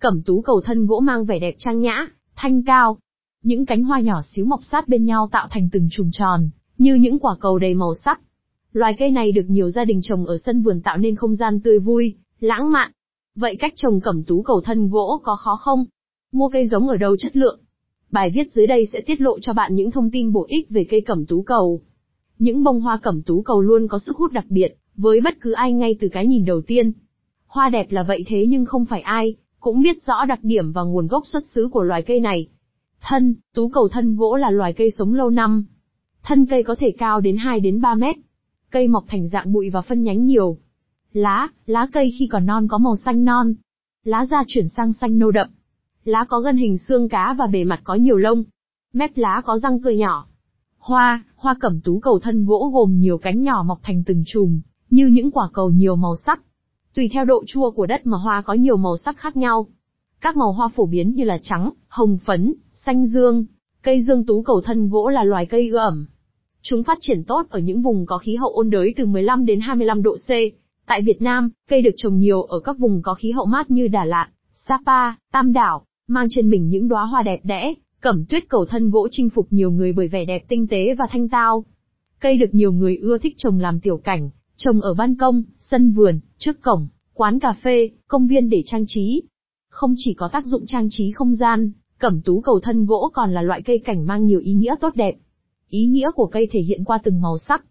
Cẩm tú cầu thân gỗ mang vẻ đẹp trang nhã, thanh cao. Những cánh hoa nhỏ xíu mọc sát bên nhau tạo thành từng chùm tròn, như những quả cầu đầy màu sắc. Loài cây này được nhiều gia đình trồng ở sân vườn tạo nên không gian tươi vui, lãng mạn. Vậy cách trồng cẩm tú cầu thân gỗ có khó không? Mua cây giống ở đâu chất lượng? Bài viết dưới đây sẽ tiết lộ cho bạn những thông tin bổ ích về cây cẩm tú cầu. Những bông hoa cẩm tú cầu luôn có sức hút đặc biệt, với bất cứ ai ngay từ cái nhìn đầu tiên. Hoa đẹp là vậy thế nhưng không phải ai, cũng biết rõ đặc điểm và nguồn gốc xuất xứ của loài cây này. Thân, tú cầu thân gỗ là loài cây sống lâu năm. Thân cây có thể cao đến 2 đến 3 mét. Cây mọc thành dạng bụi và phân nhánh nhiều. Lá, lá cây khi còn non có màu xanh non. Lá da chuyển sang xanh nâu đậm. Lá có gân hình xương cá và bề mặt có nhiều lông. Mép lá có răng cưa nhỏ. Hoa, hoa cẩm tú cầu thân gỗ gồm nhiều cánh nhỏ mọc thành từng chùm, như những quả cầu nhiều màu sắc. Tùy theo độ chua của đất mà hoa có nhiều màu sắc khác nhau. Các màu hoa phổ biến như là trắng, hồng phấn, xanh dương. Cây dương tú cầu thân gỗ là loài cây ưa ẩm. Chúng phát triển tốt ở những vùng có khí hậu ôn đới từ 15 đến 25 độ C. Tại Việt Nam, cây được trồng nhiều ở các vùng có khí hậu mát như Đà Lạt, Sapa, Tam Đảo, mang trên mình những đóa hoa đẹp đẽ, cẩm tuyết cầu thân gỗ chinh phục nhiều người bởi vẻ đẹp tinh tế và thanh tao. Cây được nhiều người ưa thích trồng làm tiểu cảnh, trồng ở ban công, sân vườn, trước cổng, quán cà phê, công viên để trang trí. Không chỉ có tác dụng trang trí không gian, cẩm tú cầu thân gỗ còn là loại cây cảnh mang nhiều ý nghĩa tốt đẹp. Ý nghĩa của cây thể hiện qua từng màu sắc,